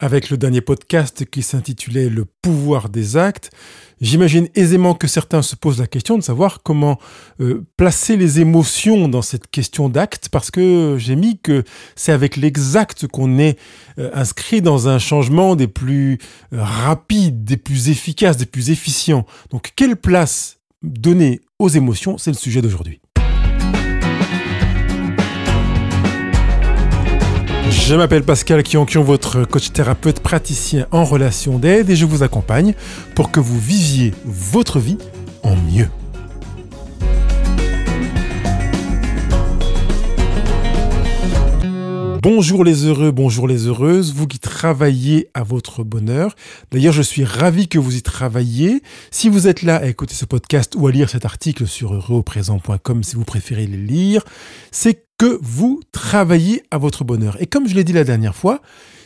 avec le dernier podcast qui s'intitulait Le pouvoir des actes, j'imagine aisément que certains se posent la question de savoir comment euh, placer les émotions dans cette question d'acte, parce que j'ai mis que c'est avec l'exact qu'on est euh, inscrit dans un changement des plus euh, rapides, des plus efficaces, des plus efficients. Donc quelle place donner aux émotions, c'est le sujet d'aujourd'hui. Je m'appelle Pascal Kionkion, votre coach thérapeute praticien en relation d'aide et je vous accompagne pour que vous viviez votre vie en mieux. Bonjour les heureux, bonjour les heureuses, vous qui travaillez à votre bonheur. D'ailleurs, je suis ravi que vous y travailliez. Si vous êtes là à écouter ce podcast ou à lire cet article sur heureuxauprésent.com si vous préférez les lire, c'est que vous travaillez à votre bonheur. Et comme je l'ai dit la dernière fois,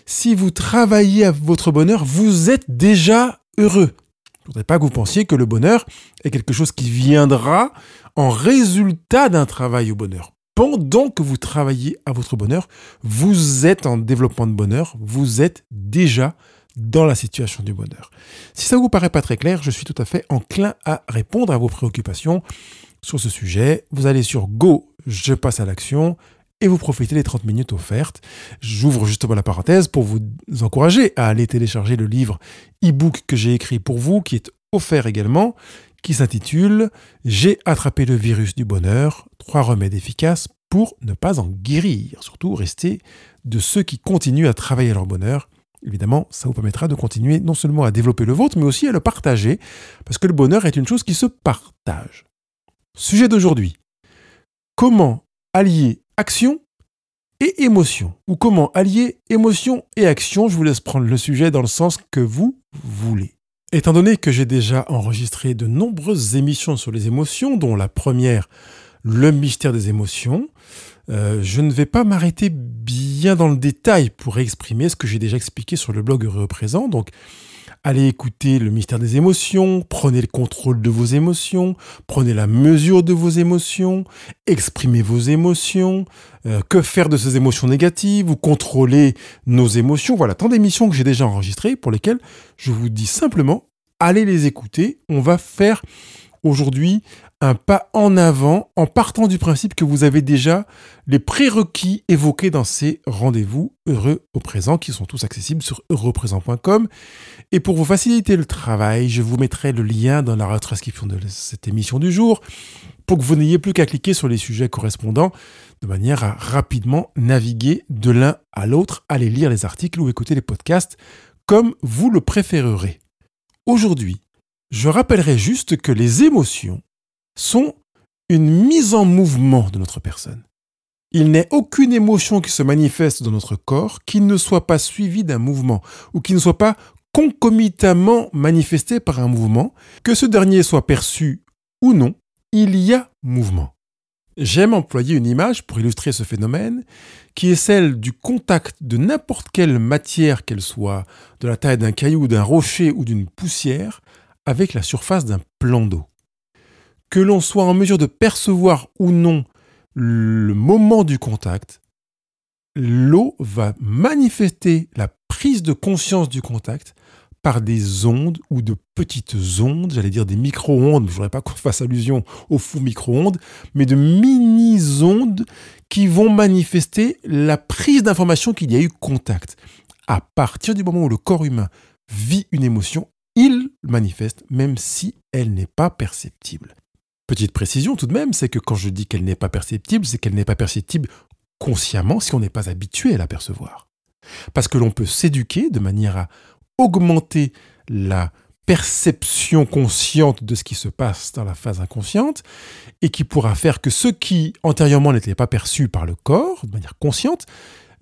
si vous travaillez à votre bonheur, vous êtes déjà heureux. Je ne voudrais pas que vous pensiez que le bonheur est quelque chose qui viendra en résultat d'un travail au bonheur pendant que vous travaillez à votre bonheur, vous êtes en développement de bonheur, vous êtes déjà dans la situation du bonheur. Si ça vous paraît pas très clair, je suis tout à fait enclin à répondre à vos préoccupations sur ce sujet. Vous allez sur Go, je passe à l'action et vous profitez des 30 minutes offertes. J'ouvre justement la parenthèse pour vous encourager à aller télécharger le livre e-book que j'ai écrit pour vous, qui est offert également, qui s'intitule J'ai attrapé le virus du bonheur, trois remèdes efficaces pour ne pas en guérir, surtout rester de ceux qui continuent à travailler leur bonheur. Évidemment, ça vous permettra de continuer non seulement à développer le vôtre, mais aussi à le partager, parce que le bonheur est une chose qui se partage. Sujet d'aujourd'hui. Comment allier action et émotion Ou comment allier émotion et action Je vous laisse prendre le sujet dans le sens que vous voulez. Étant donné que j'ai déjà enregistré de nombreuses émissions sur les émotions, dont la première, Le mystère des émotions, euh, je ne vais pas m'arrêter bien dans le détail pour exprimer ce que j'ai déjà expliqué sur le blog Heureux Présent. Donc, allez écouter le mystère des émotions, prenez le contrôle de vos émotions, prenez la mesure de vos émotions, exprimez vos émotions, euh, que faire de ces émotions négatives, ou contrôler nos émotions. Voilà, tant d'émissions que j'ai déjà enregistrées pour lesquelles je vous dis simplement, allez les écouter. On va faire aujourd'hui un pas en avant en partant du principe que vous avez déjà les prérequis évoqués dans ces rendez-vous heureux au présent qui sont tous accessibles sur heureauxprésent.com. Et pour vous faciliter le travail, je vous mettrai le lien dans la retranscription de cette émission du jour pour que vous n'ayez plus qu'à cliquer sur les sujets correspondants de manière à rapidement naviguer de l'un à l'autre, aller lire les articles ou écouter les podcasts comme vous le préférerez. Aujourd'hui, je rappellerai juste que les émotions sont une mise en mouvement de notre personne. Il n'est aucune émotion qui se manifeste dans notre corps qui ne soit pas suivie d'un mouvement ou qui ne soit pas concomitamment manifestée par un mouvement, que ce dernier soit perçu ou non, il y a mouvement. J'aime employer une image pour illustrer ce phénomène, qui est celle du contact de n'importe quelle matière qu'elle soit, de la taille d'un caillou, d'un rocher ou d'une poussière, avec la surface d'un plan d'eau. Que l'on soit en mesure de percevoir ou non le moment du contact, l'eau va manifester la prise de conscience du contact par des ondes ou de petites ondes, j'allais dire des micro-ondes, je ne voudrais pas qu'on fasse allusion aux faux micro-ondes, mais de mini-ondes qui vont manifester la prise d'information qu'il y a eu contact. À partir du moment où le corps humain vit une émotion, il manifeste même si elle n'est pas perceptible. Petite précision tout de même, c'est que quand je dis qu'elle n'est pas perceptible, c'est qu'elle n'est pas perceptible consciemment si on n'est pas habitué à la percevoir. Parce que l'on peut s'éduquer de manière à augmenter la perception consciente de ce qui se passe dans la phase inconsciente et qui pourra faire que ce qui antérieurement n'était pas perçu par le corps de manière consciente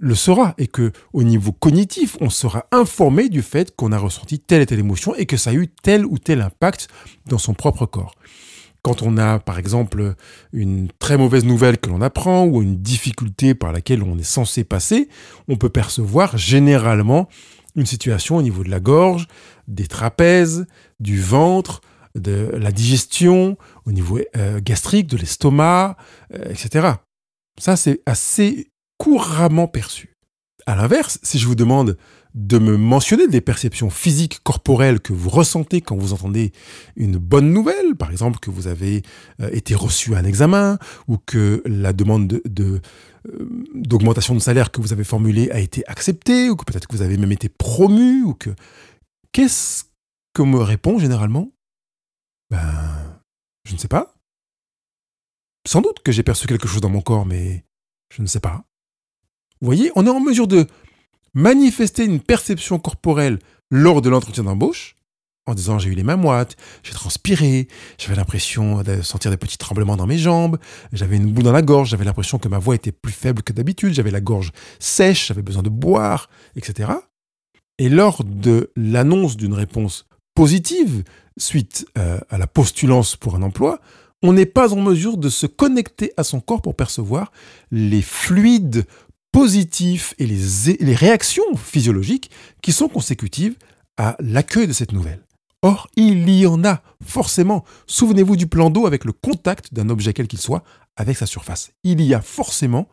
le sera et que au niveau cognitif on sera informé du fait qu'on a ressenti telle et telle émotion et que ça a eu tel ou tel impact dans son propre corps. Quand on a par exemple une très mauvaise nouvelle que l'on apprend ou une difficulté par laquelle on est censé passer, on peut percevoir généralement une situation au niveau de la gorge, des trapèzes, du ventre, de la digestion, au niveau euh, gastrique, de l'estomac, euh, etc. Ça, c'est assez couramment perçu. À l'inverse, si je vous demande de me mentionner des perceptions physiques, corporelles que vous ressentez quand vous entendez une bonne nouvelle, par exemple que vous avez euh, été reçu à un examen ou que la demande de, euh, d'augmentation de salaire que vous avez formulée a été acceptée ou que peut-être que vous avez même été promu ou que qu'est-ce qu'on me répond généralement? Ben, je ne sais pas. Sans doute que j'ai perçu quelque chose dans mon corps, mais je ne sais pas. Vous voyez, on est en mesure de manifester une perception corporelle lors de l'entretien d'embauche, en disant j'ai eu les mains moites, j'ai transpiré, j'avais l'impression de sentir des petits tremblements dans mes jambes, j'avais une boue dans la gorge, j'avais l'impression que ma voix était plus faible que d'habitude, j'avais la gorge sèche, j'avais besoin de boire, etc. Et lors de l'annonce d'une réponse positive suite euh, à la postulance pour un emploi, on n'est pas en mesure de se connecter à son corps pour percevoir les fluides positifs et les, réactions physiologiques qui sont consécutives à l'accueil de cette nouvelle. Or, il y en a forcément. Souvenez-vous du plan d'eau avec le contact d'un objet quel qu'il soit avec sa surface. Il y a forcément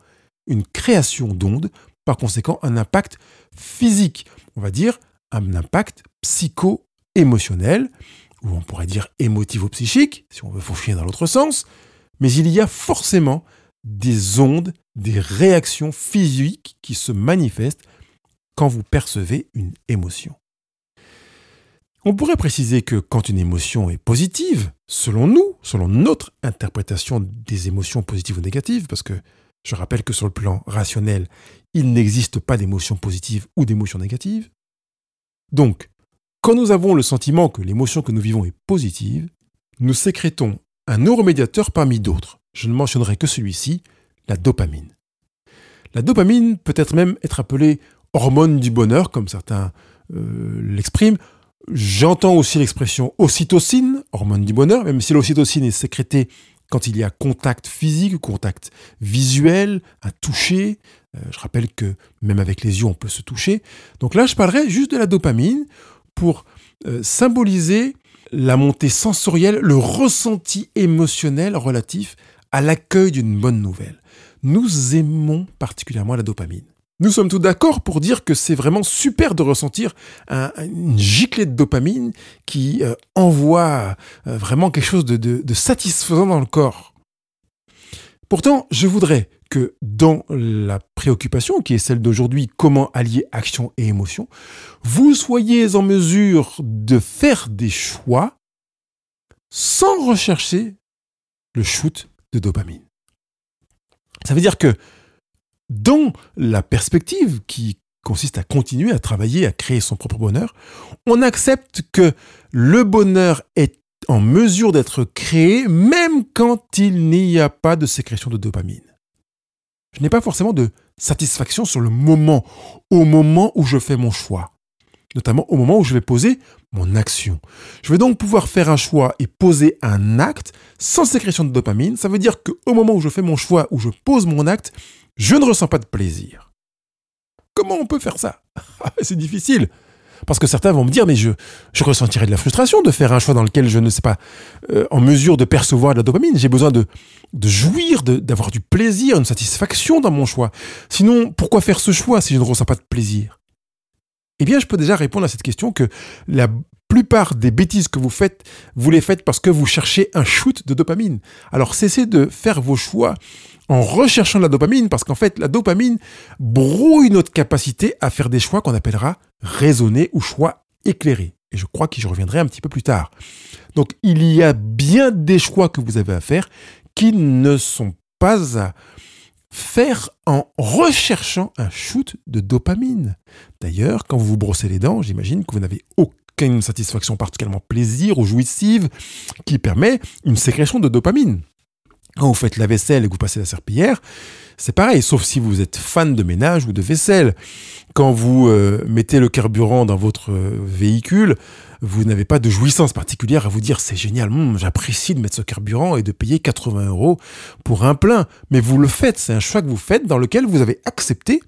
une création d'ondes, par conséquent un impact physique, on va dire un impact psycho-émotionnel, ou on pourrait dire émotivo-psychique, si on veut faucher dans l'autre sens, mais il y a forcément des ondes, des réactions physiques qui se manifestent quand vous percevez une émotion. On pourrait préciser que quand une émotion est positive, selon nous, selon notre interprétation des émotions positives ou négatives, parce que je rappelle que sur le plan rationnel, il n'existe pas d'émotion positive ou d'émotion négative. Donc, quand nous avons le sentiment que l'émotion que nous vivons est positive, nous sécrétons un neuromédiateur parmi d'autres. Je ne mentionnerai que celui-ci, la dopamine. La dopamine peut être même être appelée hormone du bonheur, comme certains euh, l'expriment. J'entends aussi l'expression ocytocine, hormone du bonheur, même si l'ocytocine est sécrétée quand il y a contact physique, contact visuel, un toucher. Euh, je rappelle que même avec les yeux, on peut se toucher. Donc là, je parlerai juste de la dopamine pour euh, symboliser la montée sensorielle, le ressenti émotionnel relatif à l'accueil d'une bonne nouvelle. Nous aimons particulièrement la dopamine. Nous sommes tous d'accord pour dire que c'est vraiment super de ressentir une giclée de dopamine qui euh, envoie euh, vraiment quelque chose de satisfaisant dans le corps. Pourtant, je voudrais que dans la préoccupation, qui est celle d'aujourd'hui, comment allier action et émotion, vous soyez en mesure de faire des choix sans rechercher le shoot de dopamine. Ça veut dire que dans la perspective qui consiste à continuer à travailler, à créer son propre bonheur, on accepte que le bonheur est en mesure d'être créé même quand il n'y a pas de sécrétion de dopamine je n'ai pas forcément de satisfaction sur le moment, au moment où je fais mon choix, notamment au moment où je vais poser mon action. Je vais donc pouvoir faire un choix et poser un acte sans sécrétion de dopamine. Ça veut dire qu'au moment où je fais mon choix, où je pose mon acte, je ne ressens pas de plaisir. Comment on peut faire ça? C'est difficile. Parce que certains vont me dire, mais je, je ressentirais de la frustration de faire un choix dans lequel je ne sais pas euh, en mesure de percevoir de la dopamine. J'ai besoin de, de jouir, d'avoir du plaisir, une satisfaction dans mon choix. Sinon, pourquoi faire ce choix si je ne ressens pas de plaisir? Eh bien, je peux déjà répondre à cette question que la plupart des bêtises que vous faites, vous les faites parce que vous cherchez un shoot de dopamine. Alors cessez de faire vos choix en recherchant la dopamine, parce qu'en fait, la dopamine brouille notre capacité à faire des choix qu'on appellera raisonnés ou choix éclairés. Et je crois que j'y reviendrai un petit peu plus tard. Donc, il y a bien des choix que vous avez à faire qui ne sont pas à faire en recherchant un shoot de dopamine. D'ailleurs, quand vous vous brossez les dents, j'imagine que vous n'avez aucune satisfaction particulièrement plaisir ou jouissive qui permet une sécrétion de dopamine. Quand vous faites la vaisselle et que vous passez la serpillière, c'est pareil, sauf si vous êtes fan de ménage ou de vaisselle. Quand vous euh, mettez le carburant dans votre euh, véhicule, vous n'avez pas de jouissance particulière à vous dire c'est génial, hmm, j'apprécie de mettre ce carburant et de payer 80 euros pour un plein. Mais vous le faites, c'est un choix que vous faites dans lequel vous avez accepté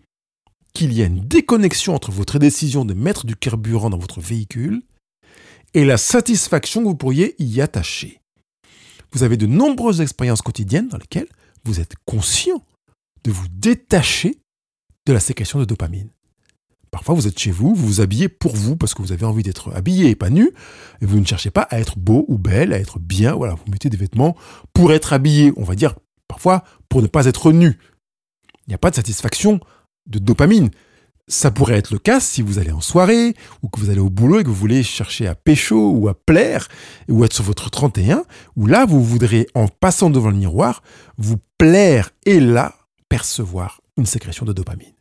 qu'il y a une déconnexion entre votre décision de mettre du carburant dans votre véhicule et la satisfaction que vous pourriez y attacher vous avez de nombreuses expériences quotidiennes dans lesquelles vous êtes conscient de vous détacher de la sécrétion de dopamine. Parfois, vous êtes chez vous, vous vous habillez pour vous parce que vous avez envie d'être habillé et pas nu, et vous ne cherchez pas à être beau ou belle, à être bien. Voilà, vous mettez des vêtements pour être habillé, on va dire parfois pour ne pas être nu. Il n'y a pas de satisfaction de dopamine. Ça pourrait être le cas si vous allez en soirée, ou que vous allez au boulot et que vous voulez chercher à pécho ou à plaire, ou être sur votre 31, où là, vous voudrez, en passant devant le miroir, vous plaire et là, percevoir une sécrétion de dopamine.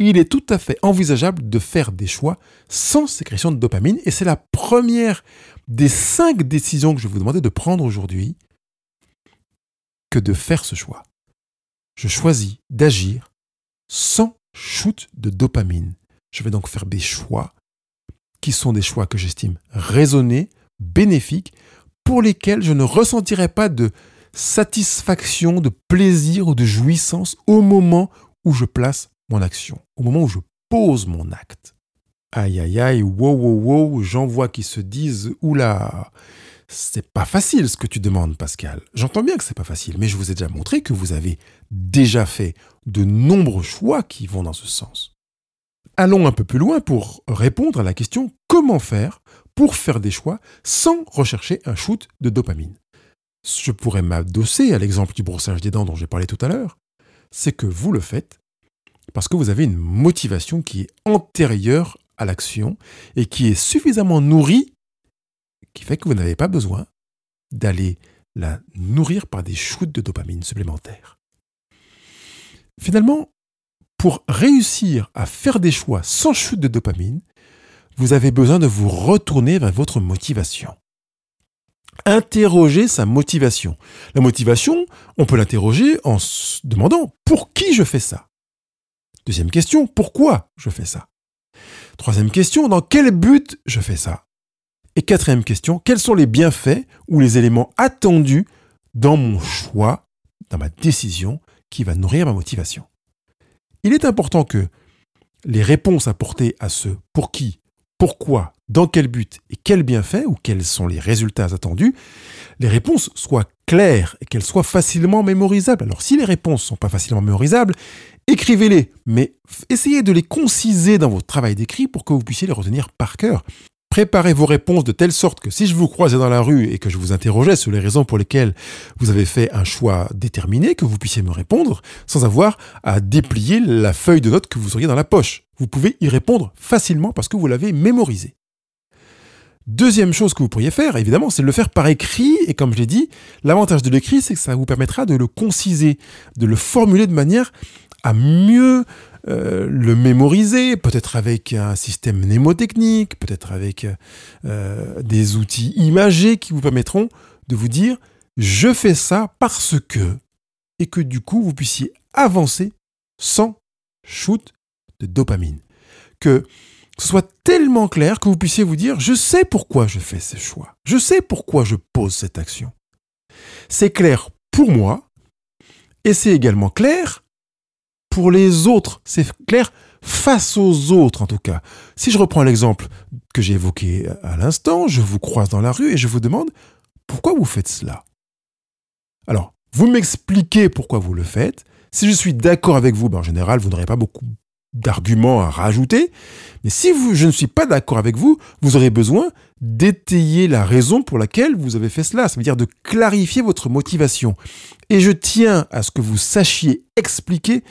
Il est tout à fait envisageable de faire des choix sans sécrétion de dopamine, et c'est la première des cinq décisions que je vais vous demander de prendre aujourd'hui que de faire ce choix. Je choisis d'agir sans shoot de dopamine. Je vais donc faire des choix qui sont des choix que j'estime raisonnés, bénéfiques, pour lesquels je ne ressentirai pas de satisfaction, de plaisir ou de jouissance au moment où je place mon action, au moment où je pose mon acte. Aïe aïe aïe, wow wow wow, j'en vois qui se disent oula, c'est pas facile ce que tu demandes, Pascal. J'entends bien que c'est pas facile, mais je vous ai déjà montré que vous avez déjà fait de nombreux choix qui vont dans ce sens. Allons un peu plus loin pour répondre à la question comment faire pour faire des choix sans rechercher un shoot de dopamine? Je pourrais m'adosser à l'exemple du brossage des dents dont j'ai parlé tout à l'heure. C'est que vous le faites parce que vous avez une motivation qui est antérieure à l'action et qui est suffisamment nourrie qui fait que vous n'avez pas besoin d'aller la nourrir par des shoots de dopamine supplémentaires. Finalement, pour réussir à faire des choix sans shoot de dopamine, vous avez besoin de vous retourner vers votre motivation. Interroger sa motivation. La motivation, on peut l'interroger en se demandant pour qui je fais ça? Deuxième question, pourquoi je fais ça? Troisième question, dans quel but je fais ça? Et quatrième question, quels sont les bienfaits ou les éléments attendus dans mon choix, dans ma décision, qui va nourrir ma motivation? Il est important que les réponses apportées à ce pour qui, pourquoi, dans quel but et quels bienfaits ou quels sont les résultats attendus, les réponses soient claires et qu'elles soient facilement mémorisables. Alors si les réponses ne sont pas facilement mémorisables, écrivez-les, mais essayez de les conciser dans votre travail d'écrit pour que vous puissiez les retenir par cœur. Préparez vos réponses de telle sorte que si je vous croisais dans la rue et que je vous interrogeais sur les raisons pour lesquelles vous avez fait un choix déterminé, que vous puissiez me répondre sans avoir à déplier la feuille de notes que vous auriez dans la poche. Vous pouvez y répondre facilement parce que vous l'avez mémorisé. Deuxième chose que vous pourriez faire, évidemment, c'est de le faire par écrit. Et comme je l'ai dit, l'avantage de l'écrit, c'est que ça vous permettra de le conciser, de le formuler de manière à mieux euh, le mémoriser, peut-être avec un système mnémotechnique, peut-être avec euh, des outils imagés qui vous permettront de vous dire je fais ça parce que, et que du coup vous puissiez avancer sans shoot de dopamine. Que soit tellement clair que vous puissiez vous dire je sais pourquoi je fais ce choix, je sais pourquoi je pose cette action. C'est clair pour moi, et c'est également clair pour les autres. C'est clair face aux autres en tout cas. Si je reprends l'exemple que j'ai évoqué à l'instant, je vous croise dans la rue et je vous demande pourquoi vous faites cela? Alors, vous m'expliquez pourquoi vous le faites. Si je suis d'accord avec vous, ben en général, vous n'aurez pas beaucoup d'arguments à rajouter. Mais si vous, je ne suis pas d'accord avec vous, vous aurez besoin d'étayer la raison pour laquelle vous avez fait cela. Ça veut dire de clarifier votre motivation. Et je tiens à ce que vous sachiez expliquer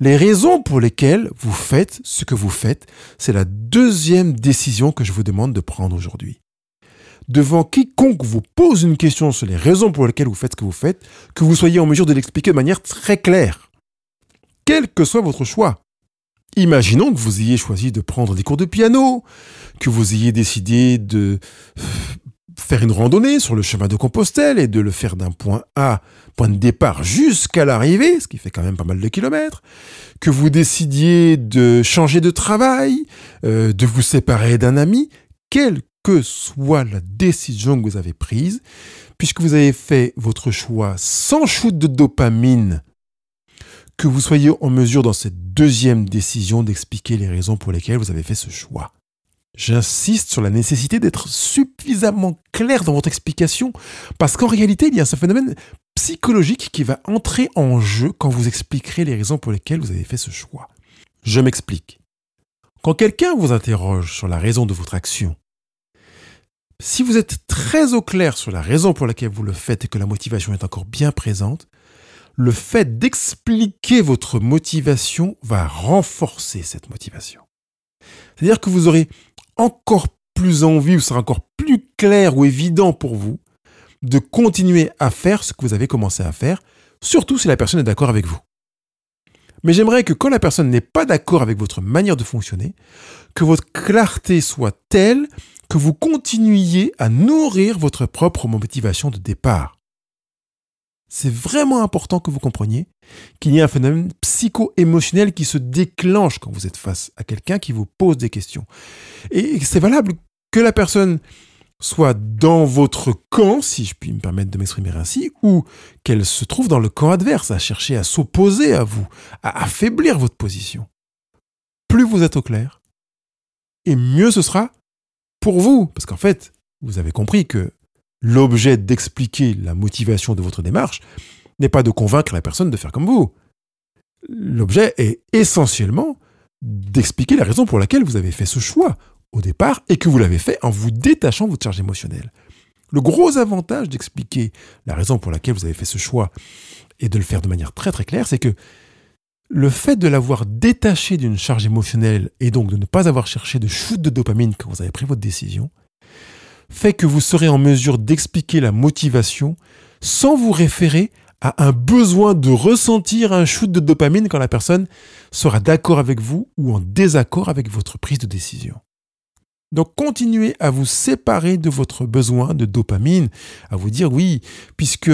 les raisons pour lesquelles vous faites ce que vous faites. C'est la deuxième décision que je vous demande de prendre aujourd'hui. Devant quiconque vous pose une question sur les raisons pour lesquelles vous faites ce que vous faites, que vous soyez en mesure de l'expliquer de manière très claire. Quel que soit votre choix. Imaginons que vous ayez choisi de prendre des cours de piano, que vous ayez décidé de faire une randonnée sur le chemin de Compostelle et de le faire d'un point A, point de départ, jusqu'à l'arrivée, ce qui fait quand même pas mal de kilomètres, que vous décidiez de changer de travail, euh, de vous séparer d'un ami, quelle que soit la décision que vous avez prise, puisque vous avez fait votre choix sans shoot de dopamine que vous soyez en mesure dans cette deuxième décision d'expliquer les raisons pour lesquelles vous avez fait ce choix. J'insiste sur la nécessité d'être suffisamment clair dans votre explication, parce qu'en réalité, il y a ce phénomène psychologique qui va entrer en jeu quand vous expliquerez les raisons pour lesquelles vous avez fait ce choix. Je m'explique. Quand quelqu'un vous interroge sur la raison de votre action, si vous êtes très au clair sur la raison pour laquelle vous le faites et que la motivation est encore bien présente, le fait d'expliquer votre motivation va renforcer cette motivation. C'est-à-dire que vous aurez encore plus envie ou sera encore plus clair ou évident pour vous de continuer à faire ce que vous avez commencé à faire, surtout si la personne est d'accord avec vous. Mais j'aimerais que quand la personne n'est pas d'accord avec votre manière de fonctionner, que votre clarté soit telle que vous continuiez à nourrir votre propre motivation de départ. C'est vraiment important que vous compreniez qu'il y a un phénomène psycho-émotionnel qui se déclenche quand vous êtes face à quelqu'un qui vous pose des questions. Et c'est valable que la personne soit dans votre camp, si je puis me permettre de m'exprimer ainsi, ou qu'elle se trouve dans le camp adverse, à chercher à s'opposer à vous, à affaiblir votre position. Plus vous êtes au clair, et mieux ce sera pour vous. Parce qu'en fait, vous avez compris que l'objet d'expliquer la motivation de votre démarche n'est pas de convaincre la personne de faire comme vous. L'objet est essentiellement d'expliquer la raison pour laquelle vous avez fait ce choix au départ et que vous l'avez fait en vous détachant de votre charge émotionnelle. Le gros avantage d'expliquer la raison pour laquelle vous avez fait ce choix et de le faire de manière très très claire, c'est que le fait de l'avoir détaché d'une charge émotionnelle et donc de ne pas avoir cherché de shoot de dopamine quand vous avez pris votre décision, fait que vous serez en mesure d'expliquer la motivation sans vous référer à un besoin de ressentir un shoot de dopamine quand la personne sera d'accord avec vous ou en désaccord avec votre prise de décision. Donc continuez à vous séparer de votre besoin de dopamine, à vous dire oui, puisque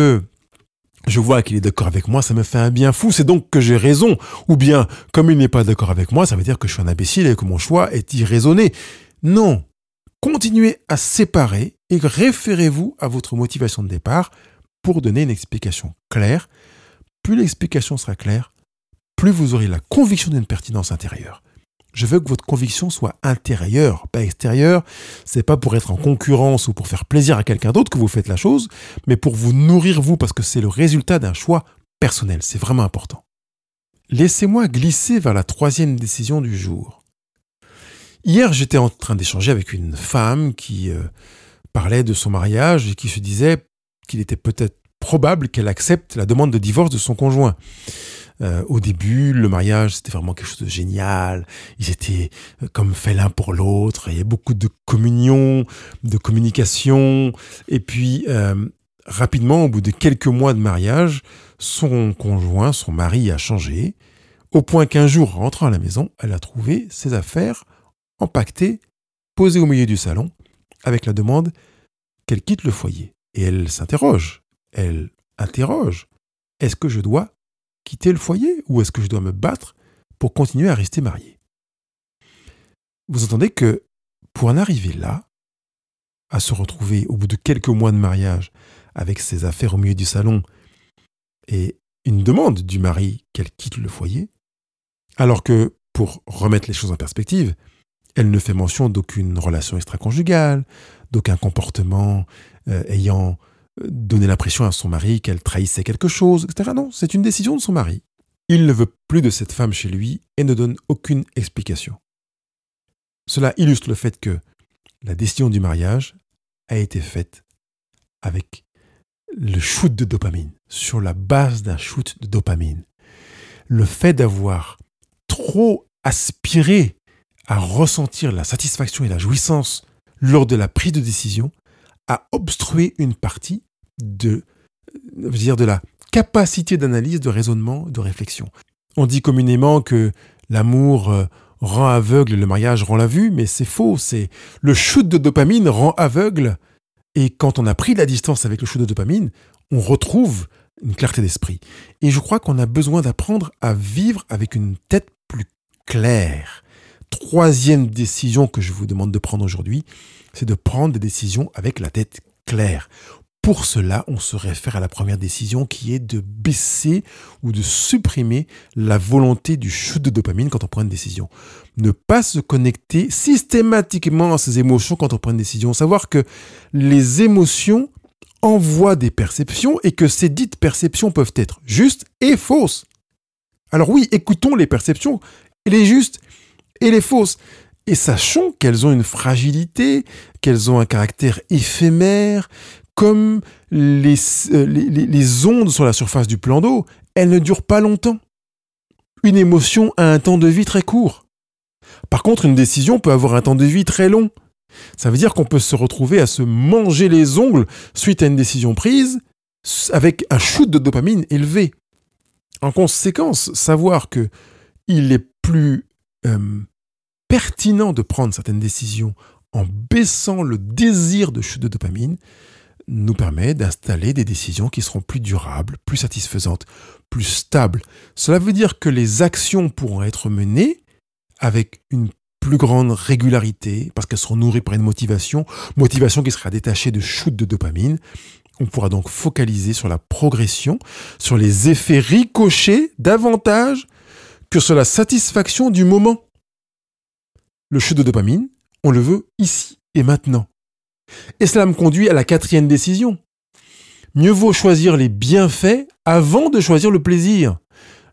je vois qu'il est d'accord avec moi, ça me fait un bien fou, c'est donc que j'ai raison. Ou bien, comme il n'est pas d'accord avec moi, ça veut dire que je suis un imbécile et que mon choix est irraisonné. Non, continuez à séparer et référez-vous à votre motivation de départ pour donner une explication claire. Plus l'explication sera claire, plus vous aurez la conviction d'une pertinence intérieure. Je veux que votre conviction soit intérieure, pas extérieure. C'est pas pour être en concurrence ou pour faire plaisir à quelqu'un d'autre que vous faites la chose, mais pour vous nourrir vous parce que c'est le résultat d'un choix personnel. C'est vraiment important. Laissez-moi glisser vers la troisième décision du jour. Hier, j'étais en train d'échanger avec une femme qui euh, parlait de son mariage et qui se disait qu'il était peut-être probable qu'elle accepte la demande de divorce de son conjoint. Euh, au début, le mariage, c'était vraiment quelque chose de génial. Ils étaient euh, comme faits l'un pour l'autre. Il y a beaucoup de communion, de communication. Et puis, rapidement, au bout de quelques mois de mariage, son conjoint, son mari a changé, au point qu'un jour, rentrant à la maison, elle a trouvé ses affaires empaquetée, posée au milieu du salon, avec la demande qu'elle quitte le foyer. Et elle s'interroge, elle interroge, est-ce que je dois quitter le foyer ou est-ce que je dois me battre pour continuer à rester mariée? Vous entendez que pour en arriver là, à se retrouver au bout de quelques mois de mariage avec ses affaires au milieu du salon et une demande du mari qu'elle quitte le foyer, alors que, pour remettre les choses en perspective, elle ne fait mention d'aucune relation extra-conjugale, d'aucun comportement euh, ayant euh, donné l'impression à son mari qu'elle trahissait quelque chose, etc. Non, c'est une décision de son mari. Il ne veut plus de cette femme chez lui et ne donne aucune explication. Cela illustre le fait que la décision du mariage a été faite avec le shoot de dopamine, sur la base d'un shoot de dopamine. Le fait d'avoir trop aspiré à ressentir la satisfaction et la jouissance lors de la prise de décision, a obstrué une partie de, euh, dire, de la capacité d'analyse, de raisonnement, de réflexion. On dit communément que l'amour euh, rend aveugle, le mariage rend la vue, mais c'est faux. C'est le shoot de dopamine rend aveugle, et quand on a pris la distance avec le shoot de dopamine, on retrouve une clarté d'esprit. Et je crois qu'on a besoin d'apprendre à vivre avec une tête plus claire troisième décision que je vous demande de prendre aujourd'hui, c'est de prendre des décisions avec la tête claire. Pour cela, on se réfère à la première décision qui est de baisser ou de supprimer la volonté du shoot de dopamine quand on prend une décision. Ne pas se connecter systématiquement à ses émotions quand on prend une décision. Savoir que les émotions envoient des perceptions et que ces dites perceptions peuvent être justes et fausses. Alors oui, écoutons les perceptions, et les justes et les fausses. Et sachons qu'elles ont une fragilité, qu'elles ont un caractère éphémère, comme les, euh, les, les, ondes sur la surface du plan d'eau, elles ne durent pas longtemps. Une émotion a un temps de vie très court. Par contre, une décision peut avoir un temps de vie très long. Ça veut dire qu'on peut se retrouver à se manger les ongles suite à une décision prise avec un shoot de dopamine élevé. En conséquence, savoir que il est plus euh, pertinent de prendre certaines décisions en baissant le désir de chute de dopamine nous permet d'installer des décisions qui seront plus durables, plus satisfaisantes, plus stables. Cela veut dire que les actions pourront être menées avec une plus grande régularité, parce qu'elles seront nourries par une motivation, motivation qui sera détachée de shoot de dopamine. On pourra donc focaliser sur la progression, sur les effets ricochés davantage que sur la satisfaction du moment. Le shoot de dopamine, on le veut ici et maintenant. Et cela me conduit à la quatrième décision. Mieux vaut choisir les bienfaits avant de choisir le plaisir.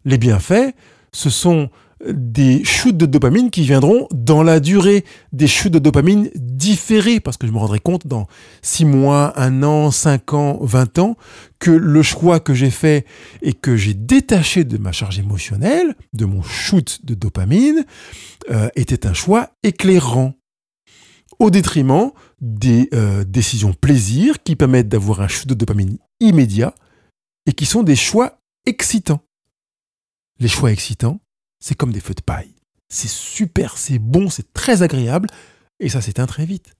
Les bienfaits, ce sont des shoots de dopamine qui viendront dans la durée, des shoots de dopamine différés, parce que je me rendrai compte dans 6 mois, 1 an, 5 ans, 20 ans, que le choix que j'ai fait et que j'ai détaché de ma charge émotionnelle, de mon shoot de dopamine, euh, était un choix éclairant, au détriment des euh, décisions plaisir qui permettent d'avoir un shoot de dopamine immédiat et qui sont des choix excitants. Les choix excitants, c'est comme des feux de paille. C'est super, c'est bon, c'est très agréable, et ça s'éteint très vite.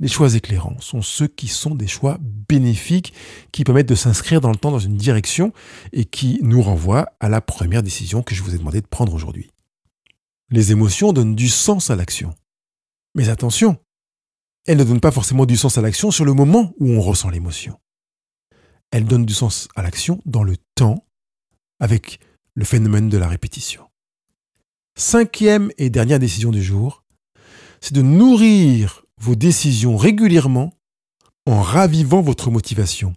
Les choix éclairants sont ceux qui sont des choix bénéfiques, qui permettent de s'inscrire dans le temps dans une direction et qui nous renvoient à la première décision que je vous ai demandé de prendre aujourd'hui. Les émotions donnent du sens à l'action. Mais attention, elles ne donnent pas forcément du sens à l'action sur le moment où on ressent l'émotion. Elles donnent du sens à l'action dans le temps, avec le phénomène de la répétition. Cinquième et dernière décision du jour, c'est de nourrir vos décisions régulièrement en ravivant votre motivation.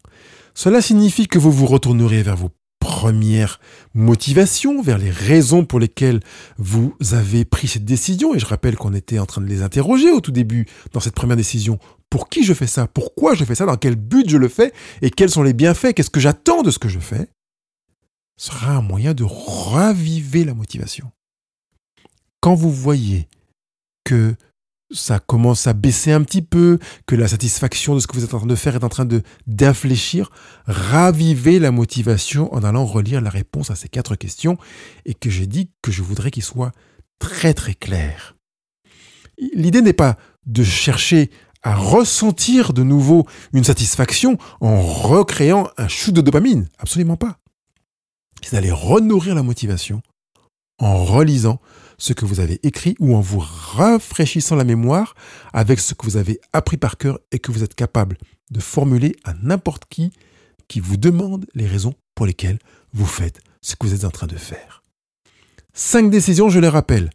Cela signifie que vous vous retournerez vers vos premières motivations, vers les raisons pour lesquelles vous avez pris cette décision. Et je rappelle qu'on était en train de les interroger au tout début dans cette première décision. Pour qui je fais ça? Pourquoi je fais ça? Dans quel but je le fais? Et quels sont les bienfaits? Qu'est-ce que j'attends de ce que je fais? Ce sera un moyen de raviver la motivation quand vous voyez que ça commence à baisser un petit peu, que la satisfaction de ce que vous êtes en train de faire est en train de d'infléchir, ravivez la motivation en allant relire la réponse à ces quatre questions et que j'ai dit que je voudrais qu'il soit très très clair. L'idée n'est pas de chercher à ressentir de nouveau une satisfaction en recréant un shoot de dopamine, absolument pas. C'est d'aller renourrir la motivation en relisant ce que vous avez écrit ou en vous rafraîchissant la mémoire avec ce que vous avez appris par cœur et que vous êtes capable de formuler à n'importe qui qui vous demande les raisons pour lesquelles vous faites ce que vous êtes en train de faire. Cinq décisions, je les rappelle.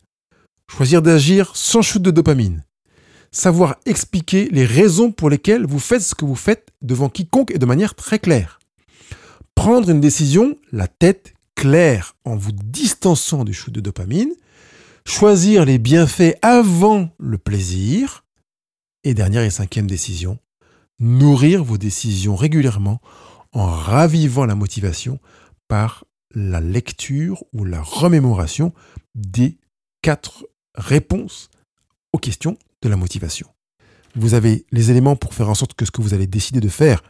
Choisir d'agir sans chute de dopamine. Savoir expliquer les raisons pour lesquelles vous faites ce que vous faites devant quiconque et de manière très claire. Prendre une décision, la tête claire, en vous distançant du shoot de dopamine choisir les bienfaits avant le plaisir. Et dernière et cinquième décision, nourrir vos décisions régulièrement en ravivant la motivation par la lecture ou la remémoration des quatre réponses aux questions de la motivation. Vous avez les éléments pour faire en sorte que ce que vous allez décider de faire,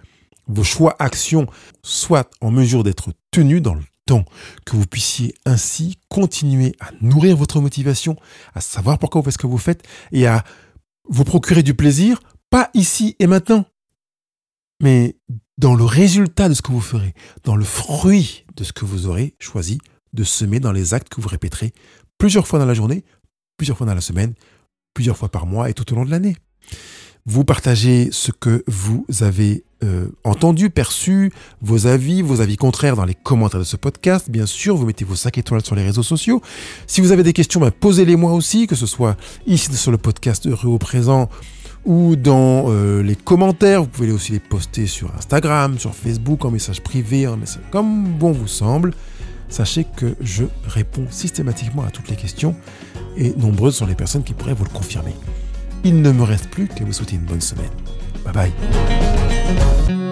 vos choix, actions, soient en mesure d'être tenus dans le temps, que vous puissiez ainsi continuer à nourrir votre motivation, à savoir pourquoi vous faites ce que vous faites et à vous procurer du plaisir, pas ici et maintenant, mais dans le résultat de ce que vous ferez, dans le fruit de ce que vous aurez choisi de semer dans les actes que vous répéterez plusieurs fois dans la journée, plusieurs fois dans la semaine, plusieurs fois par mois et tout au long de l'année. Vous partagez ce que vous avez euh, entendu, perçu, vos avis, vos avis contraires dans les commentaires de ce podcast. Bien sûr, vous mettez vos 5 étoiles sur les réseaux sociaux. Si vous avez des questions, ben, posez-les moi aussi, que ce soit ici sur le podcast Heureux au présent ou dans euh, les commentaires. Vous pouvez aussi les poster sur Instagram, sur Facebook, en message privé, en message comme bon vous semble. sachez que je réponds systématiquement à toutes les questions et nombreuses sont les personnes qui pourraient vous le confirmer. Il ne me reste plus qu'à vous souhaiter une bonne semaine. Bye bye.